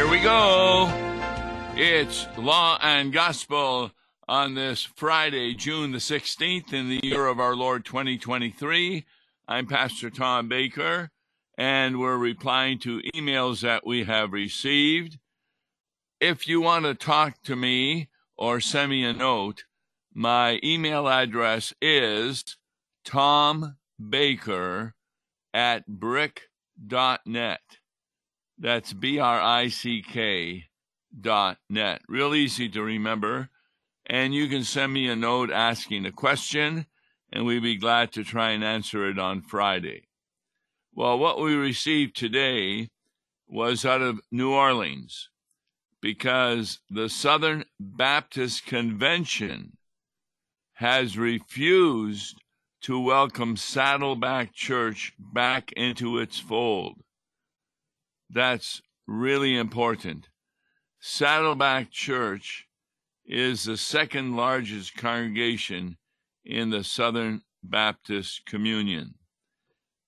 Here we go. It's Law and Gospel on this Friday, June the 16th, in the year of our Lord 2023. I'm Pastor Tom Baker, and we're replying to emails that we have received. If you want to talk to me or send me a note, my email address is tombaker at brick.net. That's B R I C K dot net. Real easy to remember. And you can send me a note asking a question, and we'd be glad to try and answer it on Friday. Well, what we received today was out of New Orleans because the Southern Baptist Convention has refused to welcome Saddleback Church back into its fold. That's really important. Saddleback Church is the second largest congregation in the Southern Baptist Communion.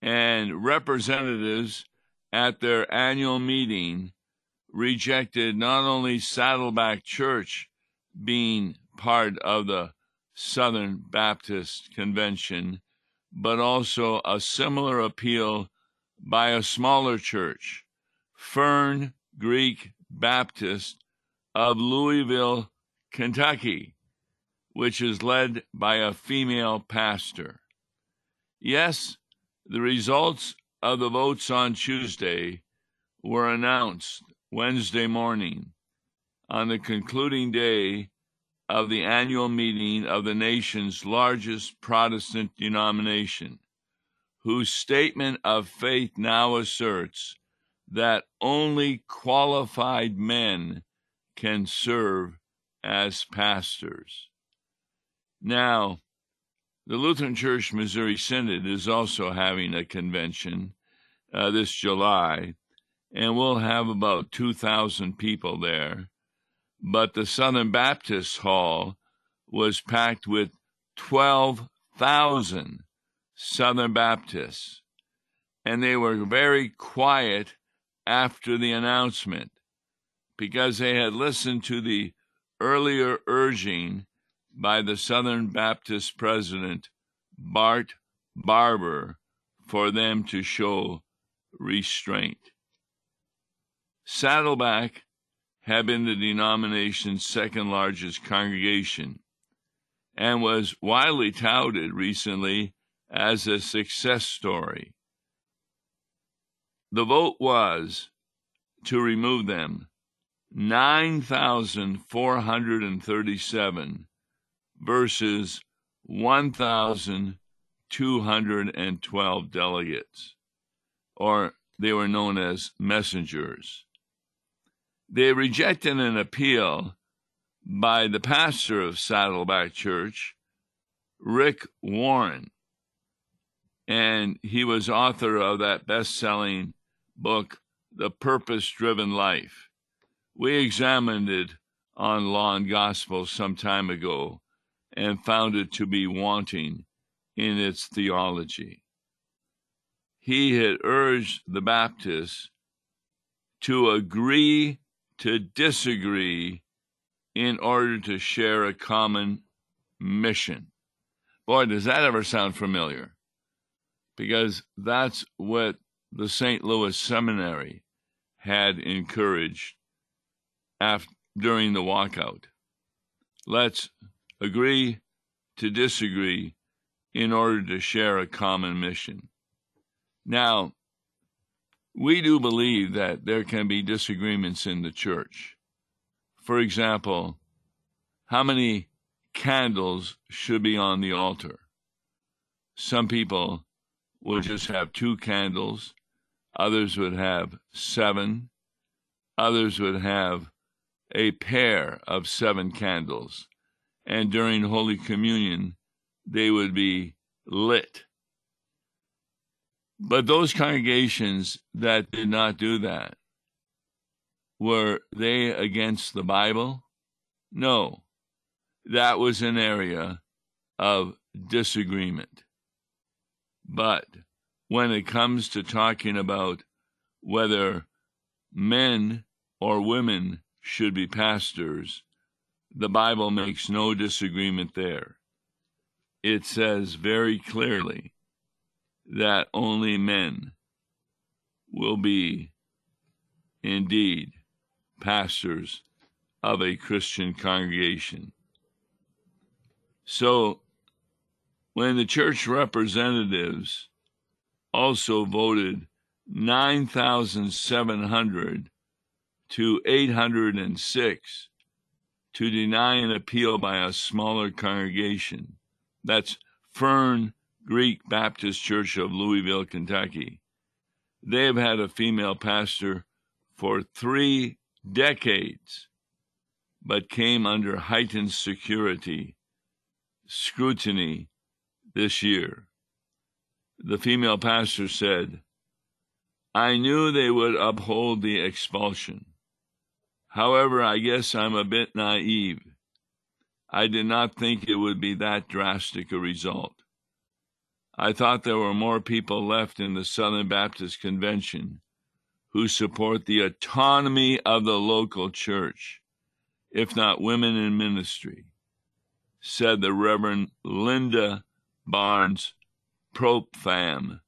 And representatives at their annual meeting rejected not only Saddleback Church being part of the Southern Baptist Convention, but also a similar appeal by a smaller church, Fern Creek Baptist of Louisville, Kentucky, which is led by a female pastor. Yes, the results of the votes on Tuesday were announced Wednesday morning on the concluding day of the annual meeting of the nation's largest Protestant denomination, whose statement of faith now asserts that only qualified men can serve as pastors. Now, the Lutheran Church Missouri Synod is also having a convention uh, this July, and we'll have about 2,000 people there. But the Southern Baptist Hall was packed with 12,000 Southern Baptists, and they were very quiet after the announcement because they had listened to the earlier urging by the Southern Baptist president, Bart Barber, for them to show restraint. Saddleback had been the denomination's second largest congregation and was widely touted recently as a success story. The vote was to remove them 9,437 versus 1,212 delegates, or they were known as messengers. They rejected an appeal by the pastor of Saddleback Church, Rick Warren, and he was author of that best selling book, The Purpose Driven Life. We examined it on Law and Gospel some time ago and found it to be wanting in its theology. He had urged the Baptists to agree to disagree in order to share a common mission. Boy, does that ever sound familiar? Because that's what the St. Louis Seminary had encouraged after, during the walkout. Let's agree to disagree in order to share a common mission. Now, we do believe that there can be disagreements in the church. For example, how many candles should be on the altar? Some people will just have two candles Others would have seven. Others would have a pair of seven candles. And during Holy Communion, they would be lit. But those congregations that did not do that, were they against the Bible? No. That was an area of disagreement. But when it comes to talking about whether men or women should be pastors, the Bible makes no disagreement there. It says very clearly that only men will be indeed pastors of a Christian congregation. So, when the church representatives also voted 9,700 to 806 to deny an appeal by a smaller congregation. That's Fern Creek Baptist Church of Louisville, Kentucky. They have had a female pastor for three decades, but came under heightened security scrutiny this year. The female pastor said, I knew they would uphold the expulsion. However, I guess I'm a bit naive. I did not think it would be that drastic a result. I thought there were more people left in the Southern Baptist Convention who support the autonomy of the local church, if not women in ministry, said the Reverend Linda Barnes Popham,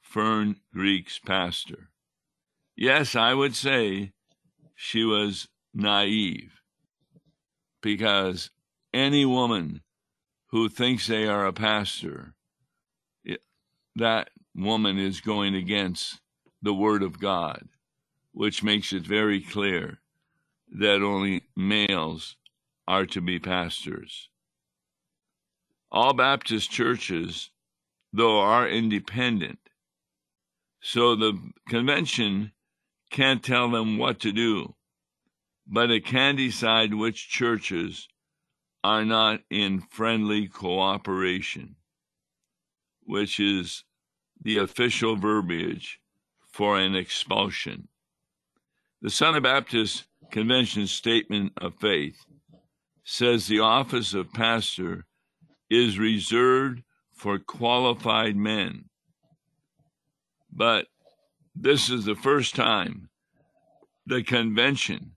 Fern Creek's pastor. Yes, I would say she was naive because any woman who thinks they are a pastor, it, that woman is going against the Word of God, which makes it very clear that only males are to be pastors. All Baptist churches, though, are independent. So the convention can't tell them what to do, but it can decide which churches are not in friendly cooperation, which is the official verbiage for an expulsion. The Southern Baptist Convention Statement of Faith says the office of pastor is reserved for qualified men. But this is the first time the convention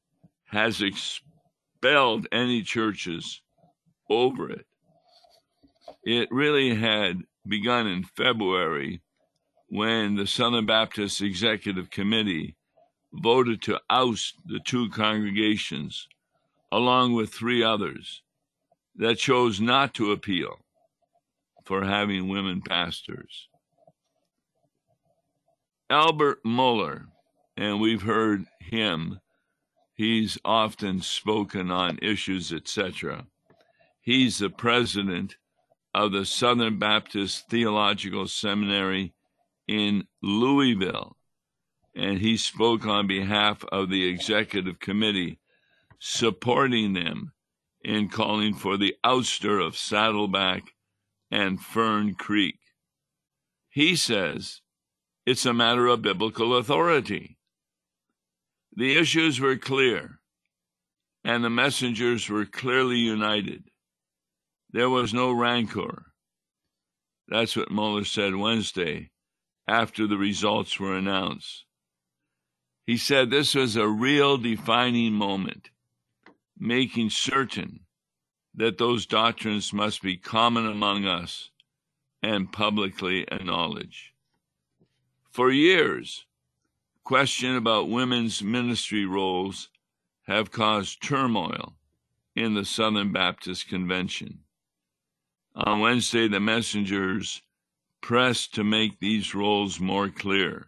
has expelled any churches over it. It really had begun in February when the Southern Baptist Executive Committee voted to oust the two congregations, along with three others, that chose not to appeal for having women pastors. Albert Mohler, and we've heard him, he's often spoken on issues, etc. He's the president of the Southern Baptist Theological Seminary in Louisville, and he spoke on behalf of the executive committee, supporting them in calling for the ouster of Saddleback and Fern Creek. He says it's a matter of biblical authority. The issues were clear, and the messengers were clearly united. There was no rancor. That's what Mohler said Wednesday after the results were announced. He said this was a real defining moment, making certain that those doctrines must be common among us and publicly acknowledged. For years, question about women's ministry roles have caused turmoil in the Southern Baptist Convention. On Wednesday, the messengers pressed to make these roles more clear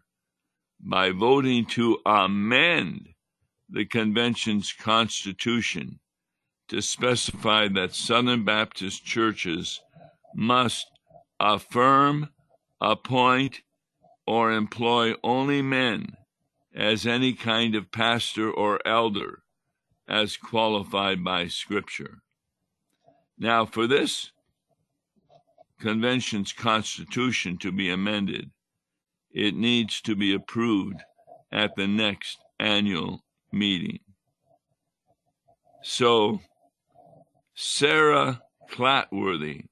by voting to amend the convention's constitution to specify that Southern Baptist churches must affirm, appoint, or employ only men as any kind of pastor or elder as qualified by Scripture. Now, for this convention's constitution to be amended, it needs to be approved at the next annual meeting. So, Sarah Clatworthy,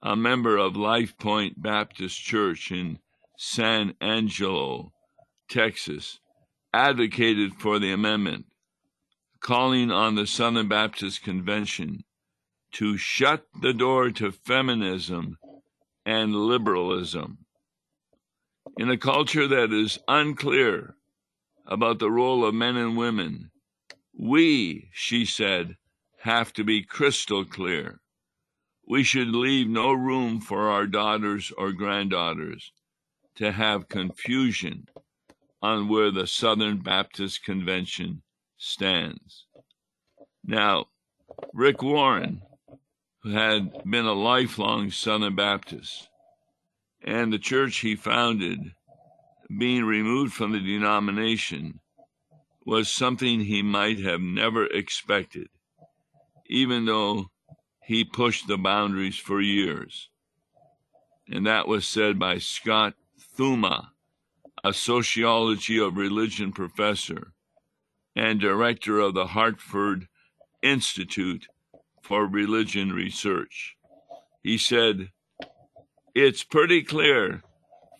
a member of Life Point Baptist Church in San Angelo, Texas, advocated for the amendment, calling on the Southern Baptist Convention to shut the door to feminism and liberalism. In a culture that is unclear about the role of men and women, we, she said, have to be crystal clear. We should leave no room for our daughters or granddaughters to have confusion on where the Southern Baptist Convention stands. Now, Rick Warren, who had been a lifelong Southern Baptist, and the church he founded being removed from the denomination was something he might have never expected, even though he pushed the boundaries for years. And that was said by Scott Thumma, a sociology of religion professor and director of the Hartford Institute for Religion Research. He said, It's pretty clear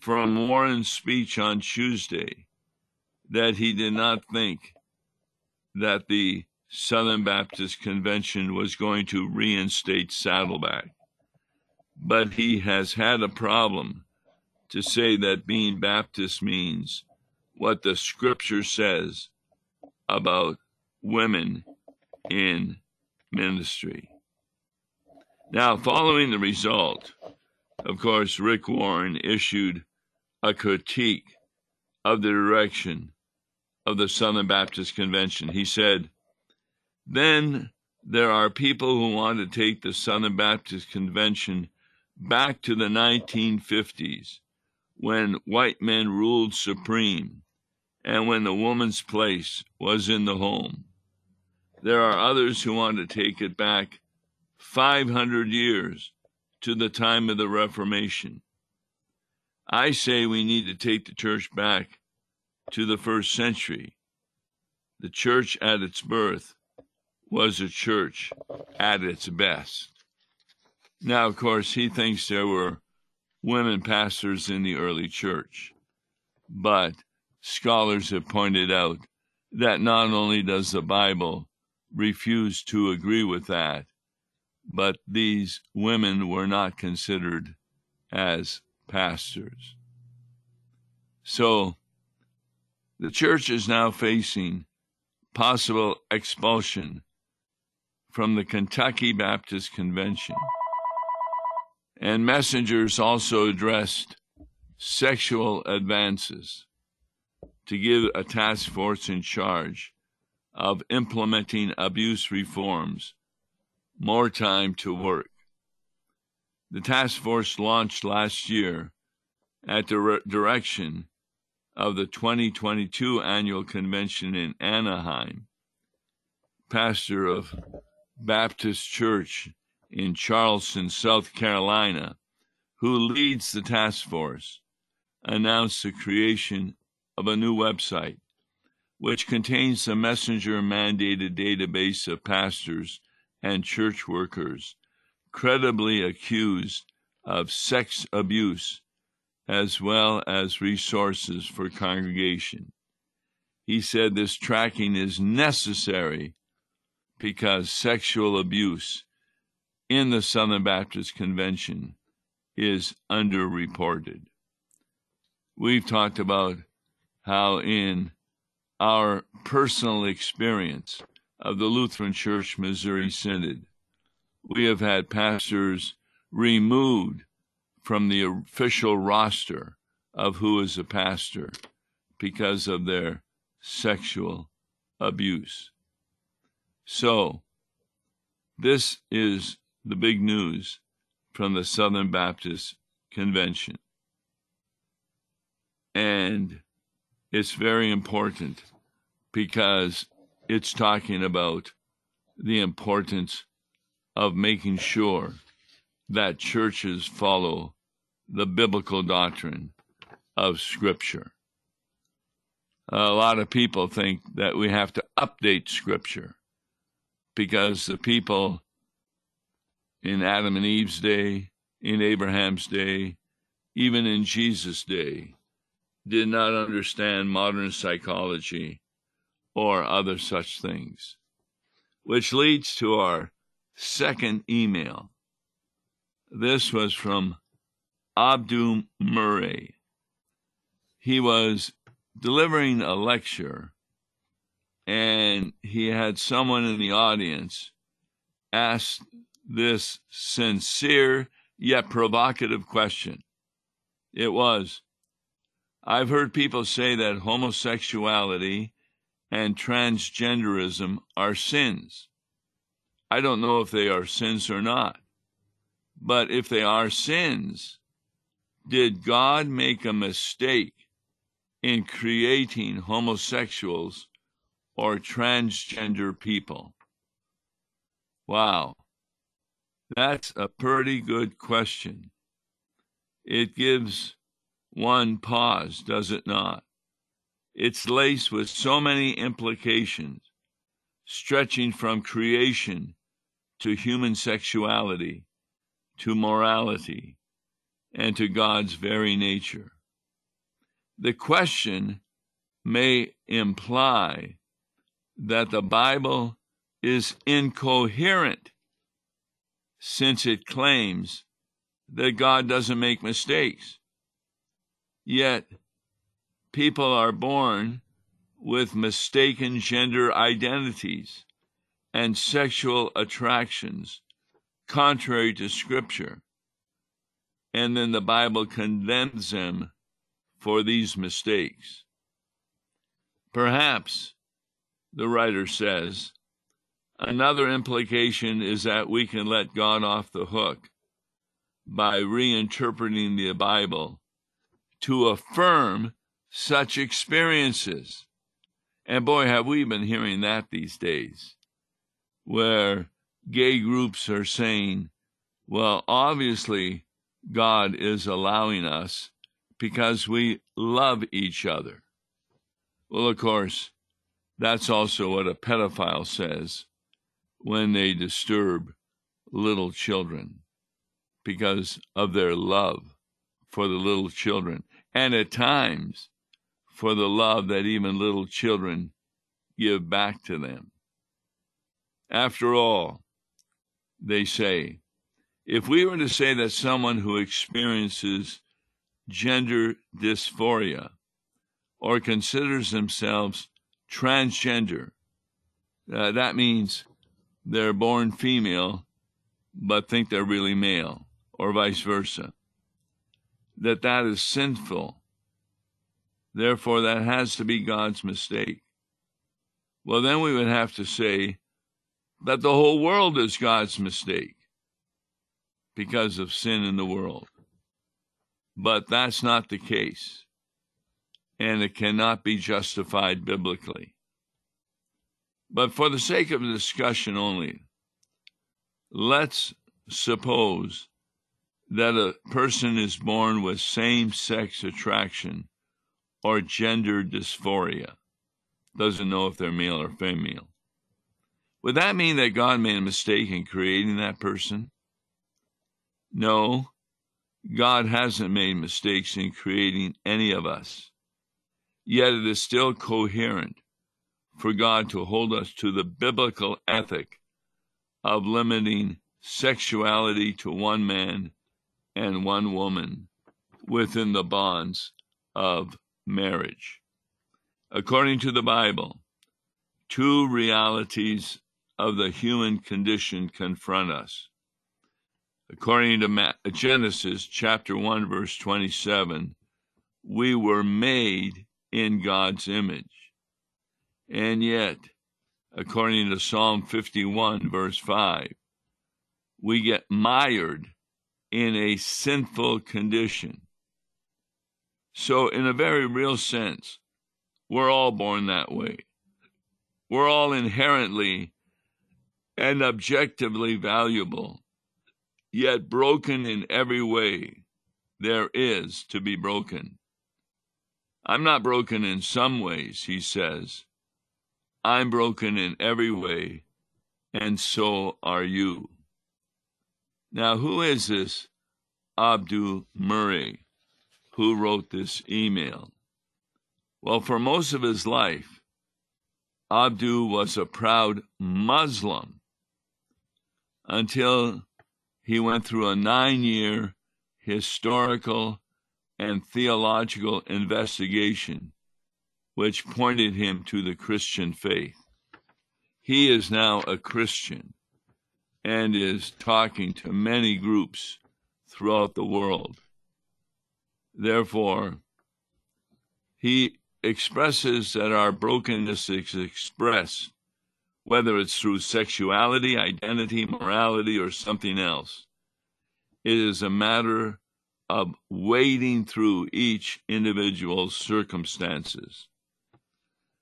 from Warren's speech on Tuesday that he did not think that the Southern Baptist Convention was going to reinstate Saddleback. But he has had a problem to say that being Baptist means what the scripture says about women in ministry. Now, following the result, of course, Rick Warren issued a critique of the direction of the Southern Baptist Convention. He said, Then there are people who want to take the Southern Baptist Convention back to the 1950s when white men ruled supreme and when the woman's place was in the home. There are others who want to take it back 500 years to the time of the Reformation. I say we need to take the church back to the first century. The church at its birth was a church at its best. Now, of course, he thinks there were women pastors in the early church. But scholars have pointed out that not only does the Bible refuse to agree with that, but these women were not considered as pastors. So the church is now facing possible expulsion from the Kentucky Baptist Convention. And messengers also addressed sexual advances to give a task force in charge of implementing abuse reforms more time to work. The task force launched last year at the re- direction of the 2022 annual convention in Anaheim. Pastor of Baptist Church in Charleston, South Carolina, who leads the task force, announced the creation of a new website, which contains the messenger mandated database of pastors and church workers credibly accused of sex abuse, as well as resources for congregation. He said this tracking is necessary because sexual abuse in the Southern Baptist Convention is underreported. We've talked about how, in our personal experience of the Lutheran Church Missouri Synod, we have had pastors removed from the official roster of who is a pastor because of their sexual abuse. So, this is the big news from the Southern Baptist Convention. And it's very important because it's talking about the importance of making sure that churches follow the biblical doctrine of Scripture. A lot of people think that we have to update Scripture because the people in Adam and Eve's day, in Abraham's day, even in Jesus' day, did not understand modern psychology or other such things. Which leads to our second email. This was from Abdul Murray. He was delivering a lecture and he had someone in the audience ask this sincere yet provocative question. It was I've heard people say that homosexuality and transgenderism are sins. I don't know if they are sins or not. But if they are sins, did God make a mistake in creating homosexuals or transgender people? Wow, that's a pretty good question. It gives one pause, does it not? It's laced with so many implications, stretching from creation to human sexuality, to morality, and to God's very nature. The question may imply that the Bible is incoherent since it claims that God doesn't make mistakes. Yet, people are born with mistaken gender identities and sexual attractions contrary to Scripture. And then the Bible condemns them for these mistakes. Perhaps, the writer says, another implication is that we can let God off the hook by reinterpreting the Bible to affirm such experiences. And boy, have we been hearing that these days, where gay groups are saying, well, obviously, God is allowing us because we love each other. Well, of course, that's also what a pedophile says when they disturb little children because of their love for the little children and at times for the love that even little children give back to them. After all, they say, if we were to say that someone who experiences gender dysphoria or considers themselves transgender, uh, that means they're born female but think they're really male, or vice versa that that is sinful. Therefore, that has to be God's mistake. Well, then we would have to say that the whole world is God's mistake because of sin in the world. But that's not the case, and it cannot be justified biblically. But for the sake of discussion only, let's suppose that a person is born with same sex attraction or gender dysphoria, doesn't know if they're male or female. Would that mean that God made a mistake in creating that person? No, God hasn't made mistakes in creating any of us. Yet it is still coherent for God to hold us to the biblical ethic of limiting sexuality to one man and one woman within the bonds of marriage. According to the Bible, two realities of the human condition confront us. According to Genesis chapter 1 verse 27, we were made in God's image. And yet, according to Psalm 51 verse 5, we get mired in a sinful condition. So, in a very real sense, we're all born that way. We're all inherently and objectively valuable, yet broken in every way there is to be broken. I'm not broken in some ways, he says. I'm broken in every way, and so are you. Now, who is this Abdul Murray who wrote this email? Well, for most of his life, Abdu was a proud Muslim until he went through a nine year historical and theological investigation, which pointed him to the Christian faith. He is now a Christian and is talking to many groups throughout the world. Therefore, he expresses that our brokenness is expressed, whether it's through sexuality, identity, morality, or something else. It is a matter of wading through each individual's circumstances.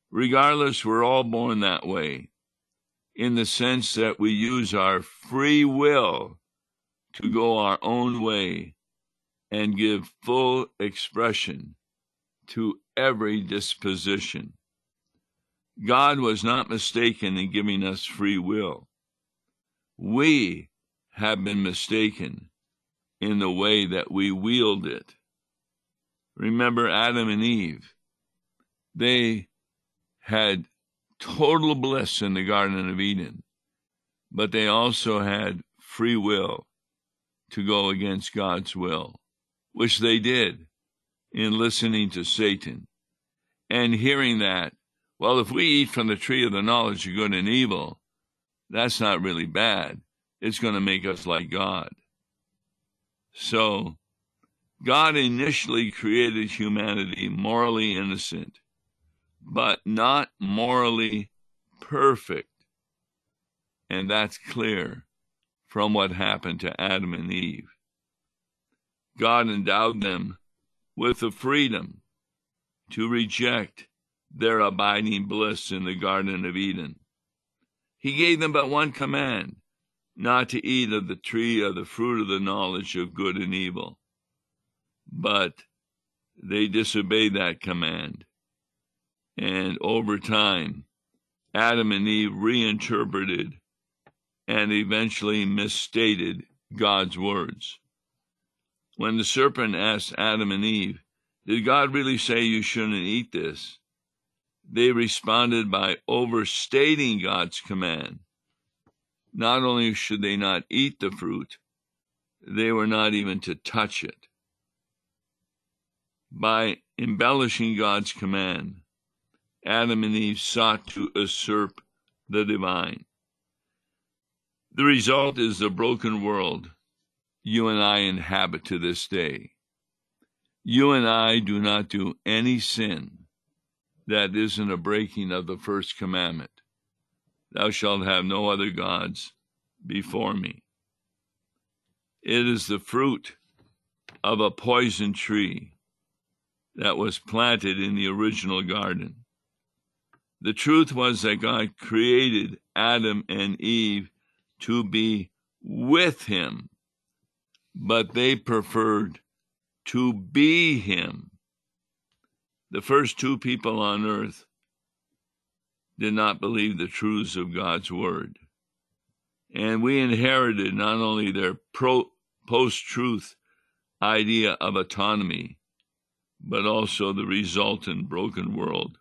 Regardless, we're all born that way, in the sense that we use our free will to go our own way and give full expression to every disposition. God was not mistaken in giving us free will. We have been mistaken in the way that we wield it. Remember Adam and Eve. They had total bliss in the Garden of Eden, but they also had free will to go against God's will, which they did in listening to Satan and hearing that, well, if we eat from the tree of the knowledge of good and evil, that's not really bad. It's going to make us like God. So, God initially created humanity morally innocent, but not morally perfect. And that's clear from what happened to Adam and Eve. God endowed them with the freedom to reject their abiding bliss in the Garden of Eden. He gave them but one command not to eat of the tree of the fruit of the knowledge of good and evil. But they disobeyed that command. And over time, Adam and Eve reinterpreted and eventually misstated God's words. When the serpent asked Adam and Eve, Did God really say you shouldn't eat this? They responded by overstating God's command. Not only should they not eat the fruit, they were not even to touch it. By embellishing God's command, Adam and Eve sought to usurp the divine. The result is the broken world you and I inhabit to this day. You and I do not do any sin that isn't a breaking of the first commandment Thou shalt have no other gods before me. It is the fruit of a poison tree that was planted in the original garden. The truth was that God created Adam and Eve to be with him, but they preferred to be him. The first two people on earth did not believe the truths of God's word. And we inherited not only their post truth idea of autonomy, but also the resultant broken world.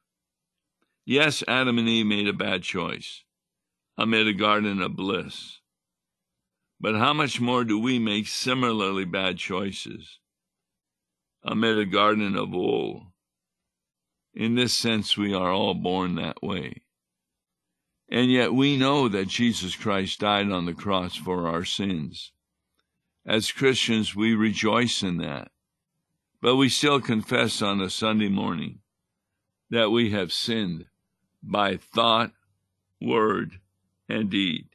Yes, Adam and Eve made a bad choice amid a garden of bliss. But how much more do we make similarly bad choices amid a garden of woe? In this sense, we are all born that way. And yet we know that Jesus Christ died on the cross for our sins. As Christians, we rejoice in that. But we still confess on a Sunday morning that we have sinned by thought, word, and deed.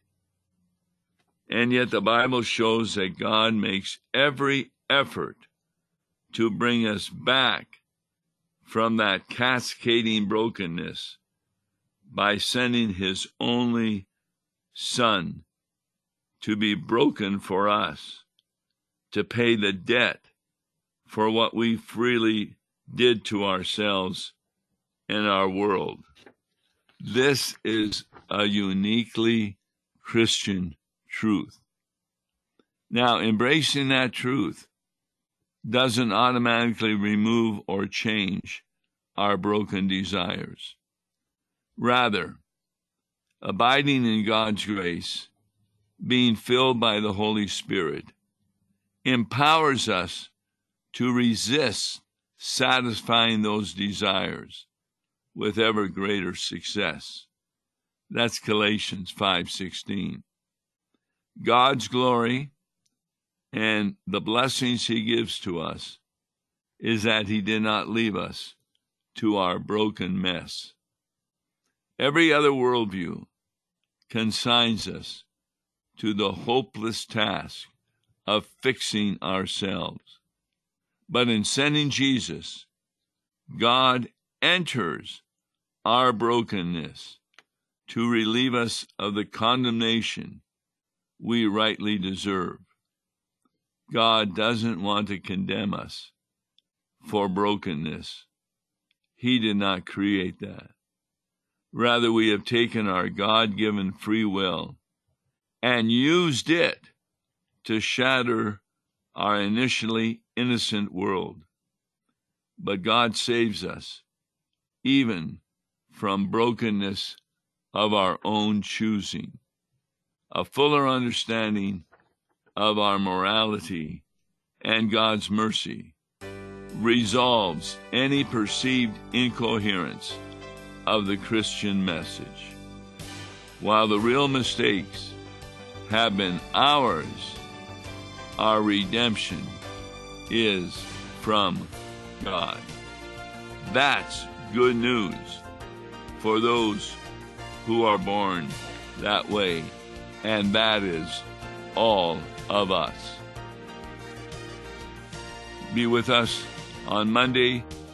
And yet the Bible shows that God makes every effort to bring us back from that cascading brokenness by sending his only Son to be broken for us, to pay the debt for what we freely did to ourselves and our world. This is a uniquely Christian truth. Now, embracing that truth doesn't automatically remove or change our broken desires. Rather, abiding in God's grace, being filled by the Holy Spirit, empowers us to resist satisfying those desires with ever greater success. That's Galatians 5:16. God's glory and the blessings he gives to us is that he did not leave us to our broken mess. Every other worldview consigns us to the hopeless task of fixing ourselves. But in sending Jesus, God enters our brokenness to relieve us of the condemnation we rightly deserve. God doesn't want to condemn us for brokenness. He did not create that. Rather, we have taken our God given free will and used it to shatter our initially innocent world. But God saves us even from brokenness of our own choosing. A fuller understanding of our morality and God's mercy resolves any perceived incoherence of the Christian message. While the real mistakes have been ours, our redemption is from God. That's good news for those who are born that way, and that is all of us. Be with us on Monday